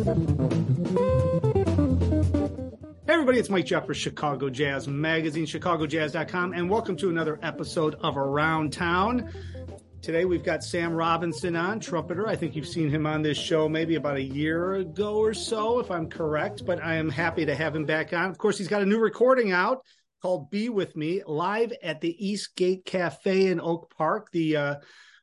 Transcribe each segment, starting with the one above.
Hey everybody, it's Mike Jeffers, Chicago Jazz Magazine, ChicagoJazz.com, and welcome to another episode of Around Town. Today we've got Sam Robinson on, trumpeter. I think you've seen him on this show maybe about a year ago or so, if I'm correct, but I am happy to have him back on. Of course, he's got a new recording out called Be With Me, live at the Eastgate Cafe in Oak Park, the uh,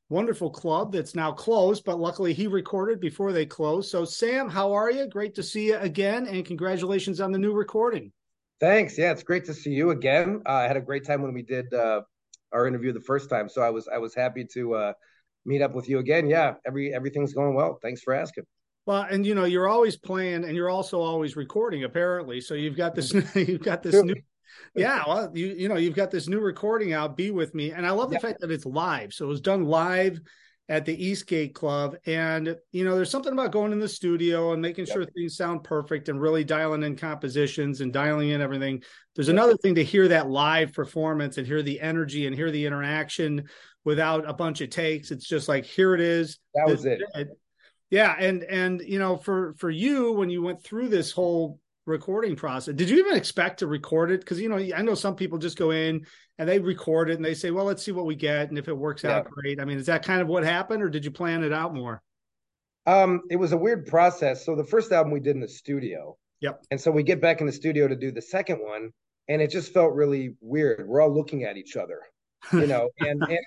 wonderful club that's now closed, but luckily he recorded before they closed. So, Sam, how are you? Great to see you again, and congratulations on the new recording. Thanks. Yeah, it's great to see you again. Uh, I had a great time when we did uh, our interview the first time, so I was I was happy to uh, meet up with you again. Yeah, every everything's going well. Thanks for asking. Well, and you know, you're always playing, and you're also always recording, apparently. So you've got this, you've got this new yeah, well, you you know, you've got this new recording out, "Be with Me," and I love the yeah. fact that it's live. So it was done live at the Eastgate Club, and you know, there's something about going in the studio and making yep. sure things sound perfect and really dialing in compositions and dialing in everything. There's yep. another thing to hear that live performance and hear the energy and hear the interaction without a bunch of takes. It's just like here it is. That was it. it. Yeah, and and you know, for for you when you went through this whole recording process. Did you even expect to record it? Because you know, I know some people just go in and they record it and they say, "Well, let's see what we get, and if it works yeah. out, great." I mean, is that kind of what happened, or did you plan it out more? Um, it was a weird process. So the first album we did in the studio. Yep. And so we get back in the studio to do the second one, and it just felt really weird. We're all looking at each other, you know, and, and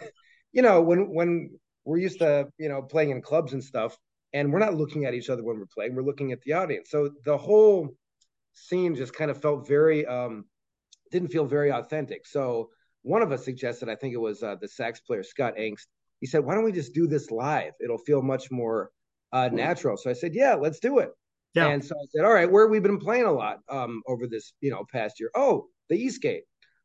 you know when when we're used to you know playing in clubs and stuff, and we're not looking at each other when we're playing. We're looking at the audience. So the whole scene just kind of felt very um, didn't feel very authentic. So one of us suggested, I think it was uh, the sax player Scott Angst. He said, "Why don't we just do this live? It'll feel much more uh, natural." So I said, "Yeah, let's do it." Yeah. And so I said, "All right, where we've been playing a lot um, over this you know past year? Oh, the Eastgate,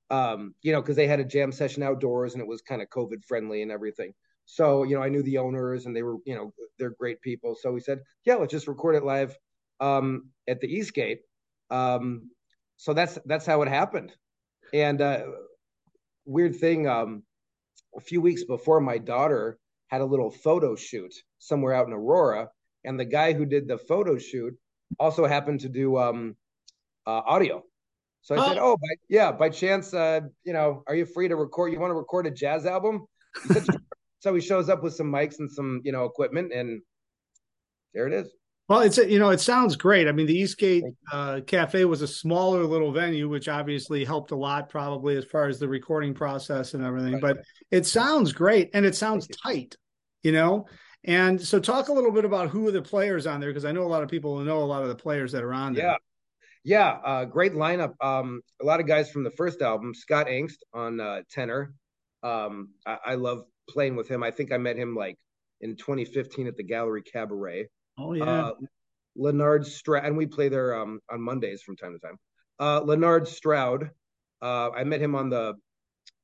um, you know, because they had a jam session outdoors and it was kind of COVID friendly and everything." So you know, I knew the owners and they were you know they're great people. So we said, "Yeah, let's just record it live um, at the Eastgate." Um, so that's that's how it happened. And uh, weird thing, um, a few weeks before, my daughter had a little photo shoot somewhere out in Aurora, and the guy who did the photo shoot also happened to do um, uh, audio. So I oh. said, "Oh, by, yeah, by chance, uh, you know, are you free to record? You want to record a jazz album?" He said, so he shows up with some mics and some, you know, equipment, and there it is. Well, it's you know it sounds great. I mean, the Eastgate uh, Cafe was a smaller little venue, which obviously helped a lot, probably as far as the recording process and everything. Right. But it sounds great, and it sounds tight, you know. And so, talk a little bit about who are the players on there, because I know a lot of people will know a lot of the players that are on there. Yeah, yeah, uh, great lineup. Um, a lot of guys from the first album. Scott Angst on uh, tenor. Um, I-, I love playing with him. I think I met him like in 2015 at the Gallery Cabaret. Oh yeah. Uh, Leonard Stroud, and we play there um, on Mondays from time to time. Uh, Leonard Stroud, uh, I met him on the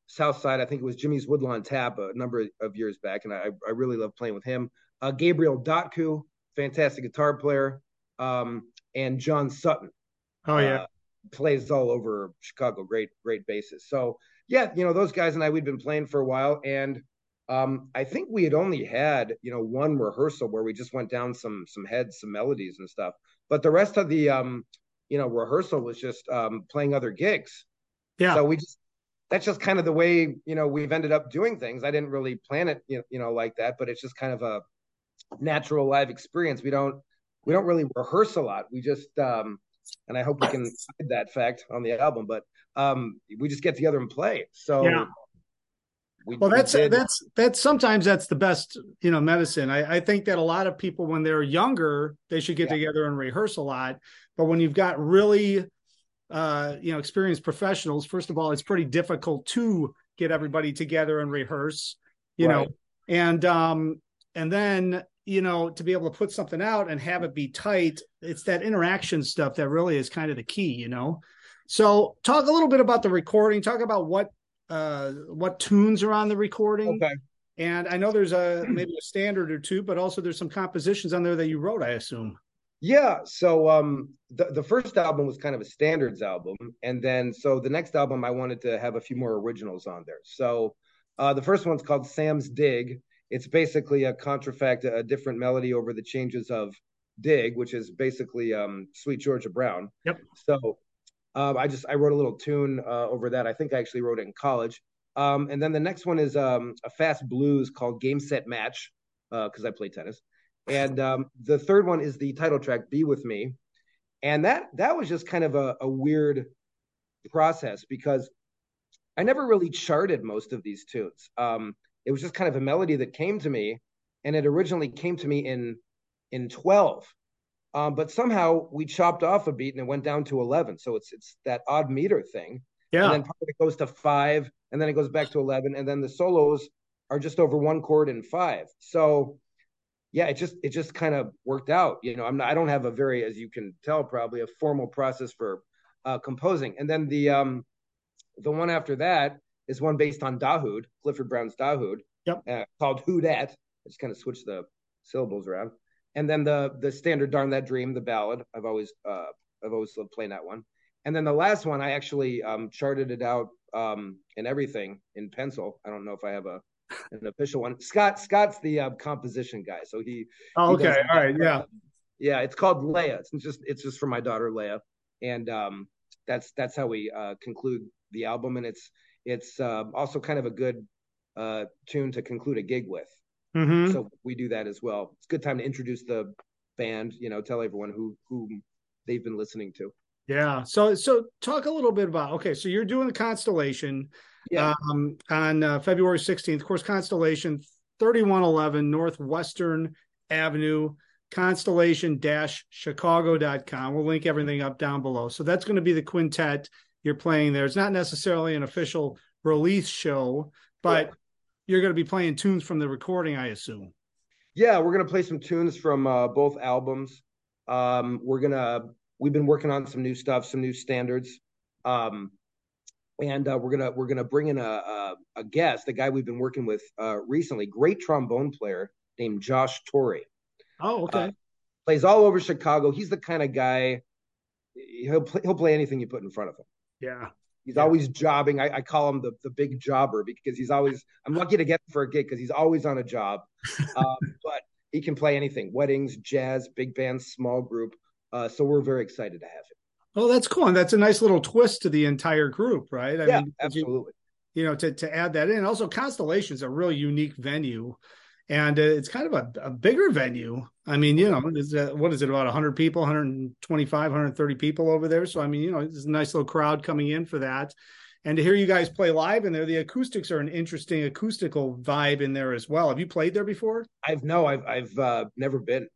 South Side. I think it was Jimmy's Woodlawn Tap a number of years back, and I, I really love playing with him. Uh, Gabriel Dotku, fantastic guitar player, um, and John Sutton. Oh yeah, uh, plays all over Chicago. Great, great bassist. So yeah, you know those guys and I we'd been playing for a while, and um, I think we had only had you know one rehearsal where we just went down some some heads, some melodies and stuff. But the rest of the um, you know rehearsal was just um, playing other gigs. Yeah. So we just that's just kind of the way you know we've ended up doing things. I didn't really plan it you know, like that, but it's just kind of a natural live experience. We don't we don't really rehearse a lot. We just um, and I hope we can hide that fact on the album, but um, we just get together and play. So. Yeah we, well, that's we that's that's sometimes that's the best you know medicine. I, I think that a lot of people when they're younger they should get yeah. together and rehearse a lot. But when you've got really uh, you know experienced professionals, first of all, it's pretty difficult to get everybody together and rehearse. You right. know, and um, and then you know to be able to put something out and have it be tight. It's that interaction stuff that really is kind of the key. You know. So, talk a little bit about the recording. Talk about what uh, what tunes are on the recording. Okay. And I know there's a maybe a standard or two, but also there's some compositions on there that you wrote, I assume. Yeah. So um the, the first album was kind of a standards album. And then so the next album I wanted to have a few more originals on there. So uh the first one's called Sam's Dig. It's basically a contrafact, a different melody over the changes of dig, which is basically um, Sweet Georgia Brown. Yep. So um, I just I wrote a little tune uh, over that. I think I actually wrote it in college. Um, and then the next one is um, a fast blues called Game Set Match because uh, I play tennis. And um, the third one is the title track "Be with Me," and that that was just kind of a, a weird process because I never really charted most of these tunes. Um, it was just kind of a melody that came to me, and it originally came to me in in twelve. Um, but somehow we chopped off a beat and it went down to eleven. So it's it's that odd meter thing. Yeah. And then part of it goes to five, and then it goes back to eleven, and then the solos are just over one chord in five. So yeah, it just it just kind of worked out. You know, I'm not, I don't have a very, as you can tell, probably a formal process for uh, composing. And then the um the one after that is one based on Daahoud, Clifford Brown's Daahoud, yep. uh, called Who Dat. I just kind of switched the syllables around. And then the the standard Darn That Dream, the ballad. I've always uh I've always loved playing that one. And then the last one, I actually um, charted it out um, and everything in pencil. I don't know if I have a an official one. Scott Scott's the uh, composition guy, so he. Oh, he okay, all right, yeah, yeah. It's called Leia. It's just it's just for my daughter Leia, and um, that's that's how we uh, conclude the album, and it's it's uh, also kind of a good uh, tune to conclude a gig with. Mm-hmm. So we do that as well. It's a good time to introduce the band. You know, tell everyone who who they've been listening to. Yeah. So so talk a little bit about okay. So you're doing the constellation yeah. um, on uh, February 16th. Of course, Constellation 3111 Northwestern Avenue, constellation chicago.com. We'll link everything up down below. So that's going to be the quintet you're playing there. It's not necessarily an official release show, but. You're going to be playing tunes from the recording, I assume. Yeah, we're going to play some tunes from uh, both albums. Um, we're going to, we've been working on some new stuff, some new standards. Um, and uh, we're gonna we're gonna bring in a, a, a guest, a guy we've been working with uh, recently, great trombone player named Josh Torrey. Oh, okay. Uh, plays all over Chicago. He's the kind of guy he'll play, he'll play anything you put in front of him. Yeah. He's yeah. always jobbing. I, I, call him the, the big jobber because he's always. I'm lucky to get him for a gig because he's always on a job. um, but he can play anything: weddings, jazz, big band, small group. Uh, so we're very excited to have him. Oh, that's cool. And that's a nice little twist to the entire group, right? I yeah, mean, absolutely. You, you, know, to, to add that in. Also, Constellation is a really unique venue. And uh, it's kind of a, a, bigger venue. I mean, you know, is, uh, what is it, about 100 people, 125, 130 people over there? So, I mean, you know, it's a nice little crowd coming in for that. And to hear you guys play live in there, the acoustics are an interesting acoustical vibe in there as well. Have you played there before? I've no, I've I've uh, never been.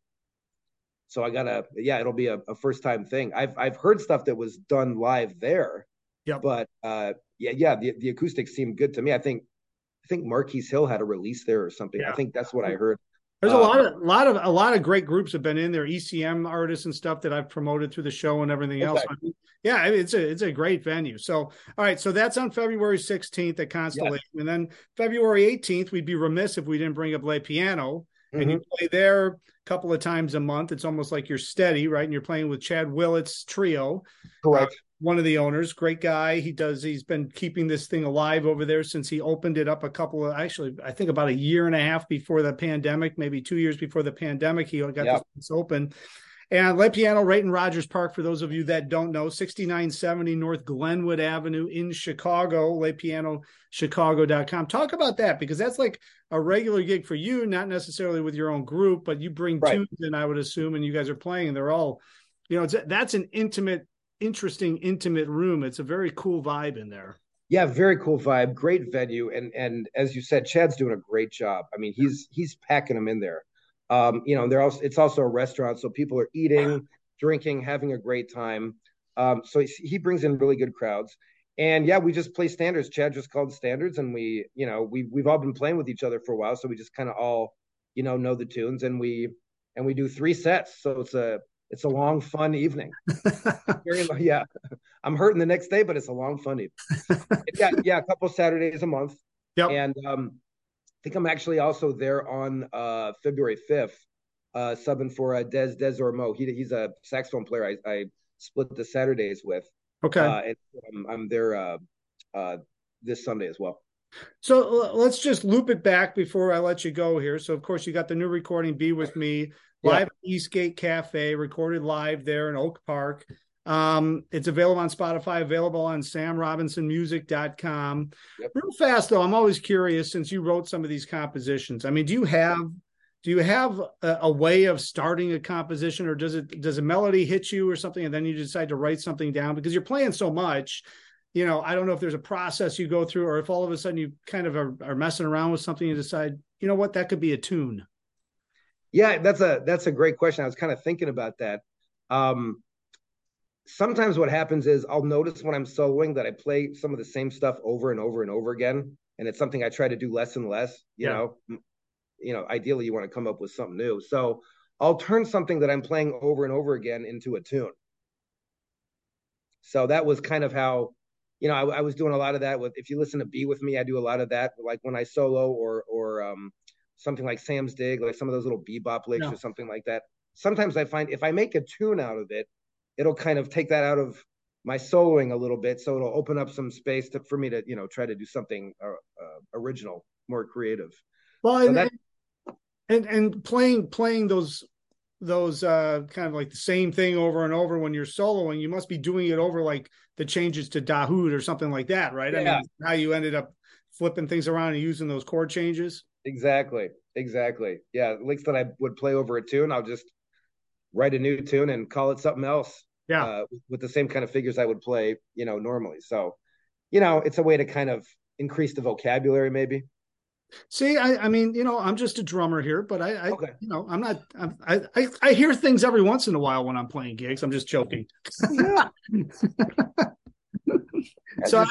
So I gotta, yeah, it'll be a, a, first time thing. I've I've heard stuff that was done live there. Yeah. But uh, yeah, yeah, the, the acoustics seemed good to me. I think I think Marquis Hill had a release there or something. Yeah. I think that's what I heard. There's uh, a lot of a lot of a lot of great groups have been in there, ECM artists and stuff that I've promoted through the show and everything okay. else. I mean, yeah, it's a it's a great venue. So all right, so that's on February 16th at Constellation, yes. and then February 18th, we'd be remiss if we didn't bring up Le Piano, mm-hmm. and you play there a couple of times a month. It's almost like you're steady, right? And you're playing with Chad Willett's trio. Correct. Uh, one of the owners, great guy. He does. He's been keeping this thing alive over there since he opened it up a couple of, actually, I think about a year and a half before the pandemic, maybe two years before the pandemic. He got yep. this open. And Le Piano right in Rogers Park, for those of you that don't know, 6970 North Glenwood Avenue in Chicago, Le Piano Chicago.com. Talk about that because that's like a regular gig for you, not necessarily with your own group, but you bring right. tunes in, I would assume, and you guys are playing, and they're all, you know, it's that's an intimate, interesting, intimate room. It's a very cool vibe in there. Yeah, very cool vibe, great venue, and and as you said, Chad's doing a great job. I mean, he's he's packing them in there. Um, you know, they're also it's also a restaurant, so people are eating, drinking, having a great time. Um, so he brings in really good crowds. And yeah, we just play standards. Chad just called standards, and we, you know, we we've all been playing with each other for a while, so we just kind of all, you know, know the tunes, and we and we do three sets. So it's a it's a long, fun evening. Yeah, I'm hurting the next day, but it's a long, fun evening. yeah, yeah, a couple Saturdays a month. Yep. And um, think I'm actually also there on uh, February 5th, uh, subbing for uh, Des Des Ormeaux. He, he's a saxophone player. I, I split the Saturdays with. Okay. Uh, and I'm, I'm there uh, uh, this Sunday as well. So let's just loop it back before I let you go here. So of course you got the new recording "Be with Me" live Eastgate Cafe, recorded live there in Oak Park. Um, it's available on Spotify, available on samrobinsonmusic.com. Yep. Real fast though, I'm always curious since you wrote some of these compositions. I mean, do you have do you have a, a, way of starting a composition or does it does a melody hit you or something and then you decide to write something down because you're playing so much you know i don't know if there's a process you go through or if all of a sudden you kind of are, are messing around with something and decide you know what that could be a tune yeah that's a that's a great question i was kind of thinking about that um sometimes what happens is I'll notice when I'm soloing that I play some of the same stuff over and over and over again. And it's something I try to do less and less, you yeah. know. You know, ideally you want to come up with something new. So I'll turn something that I'm playing over and over again into a tune. So that was kind of how, you know, I, I was doing a lot of that with if you listen to Be With Me, I do a lot of that, like when I solo or or um something like Sam's Dig, like some of those little bebop licks yeah. or something like that. Sometimes I find if I make a tune out of it, it'll kind of take that out of my soloing a little bit so it'll open up some space to, for me to you know try to do something uh, uh, original more creative well so and, that, and and playing playing those those uh kind of like the same thing over and over when you're soloing you must be doing it over like the changes to daahoud or something like that right yeah. i mean how you ended up flipping things around and using those chord changes exactly exactly yeah licks that i would play over a tune i'll just write a new tune and call it something else. Yeah. Uh, with the same kind of figures I would play, you know, normally. So, you know, it's a way to kind of increase the vocabulary, maybe. See, I, I mean, you know, I'm just a drummer here, but I, I okay. you know, I'm not. I'm, I, I, I hear things every once in a while when I'm playing gigs. I'm just joking. Yeah. so,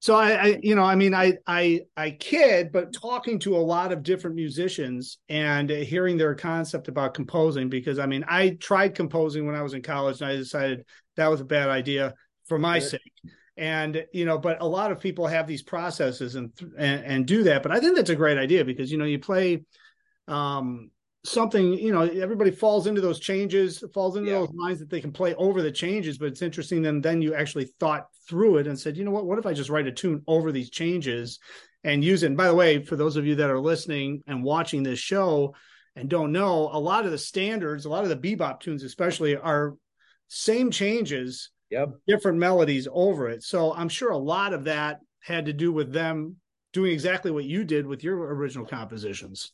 so I, I, you know i mean i i i kid but talking to a lot of different musicians and hearing their concept about composing because i mean i tried composing when i was in college and i decided that was a bad idea for my sake. And you know but a lot of people have these processes and, and and do that. But i think that's a great idea because you know you play um something you know everybody falls into those changes falls into yeah. those lines that they can play over the changes but it's interesting then then you actually thought through it and said you know what? What if i just write a tune over these changes and use it? And by the way for those of you that are listening and watching this show and don't know a lot of the standards a lot of the bebop tunes especially are same changes yep. different melodies over it. So i'm sure a lot of that had to do with them doing exactly what you did with your original compositions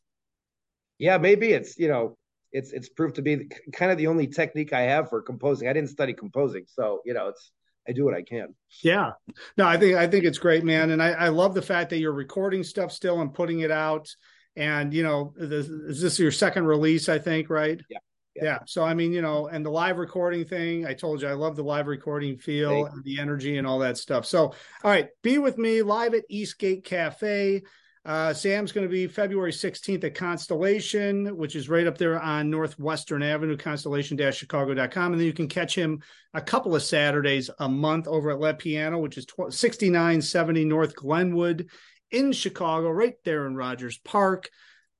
yeah, maybe it's you know it's it's proved to be kind of the only technique I have for composing. I didn't study composing, so you know it's I do what I can. Yeah, no, I think I think it's great, man, and I, I love the fact that you're recording stuff still and putting it out. And you know, this, is this your second release? I think, right? Yeah. Yeah. yeah. So I mean, you know, and the live recording thing, I told you I love the live recording feel and the energy and all that stuff. So, all right, be with me live at Eastgate Cafe. Uh, Sam's going to be February 16th at Constellation, which is right up there on Northwestern Avenue, constellation-chicago.com. And then you can catch him a couple of Saturdays a month over at Le Piano, which is 6970 North Glenwood in Chicago, right there in Rogers Park.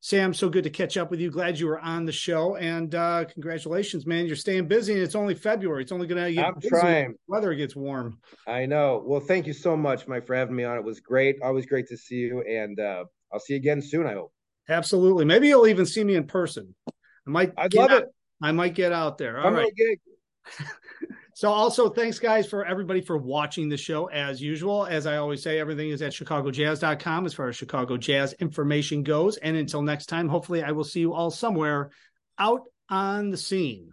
Sam, so good to catch up with you. Glad you were on the show, and uh, congratulations, man! You're staying busy, and it's only February. It's only going to get. I'm trying. Weather gets warm. I know. Well, thank you so much, Mike, for having me on. It was great. Always great to see you, and uh, I'll see you again soon. I hope. Absolutely. Maybe you'll even see me in person. I might. I'd love out, it. I might get out there. All right. So also thanks guys for everybody for watching the show as usual. As I always say, everything is at chicagojazz.com as far as Chicago Jazz information goes. And until next time, hopefully I will see you all somewhere out on the scene.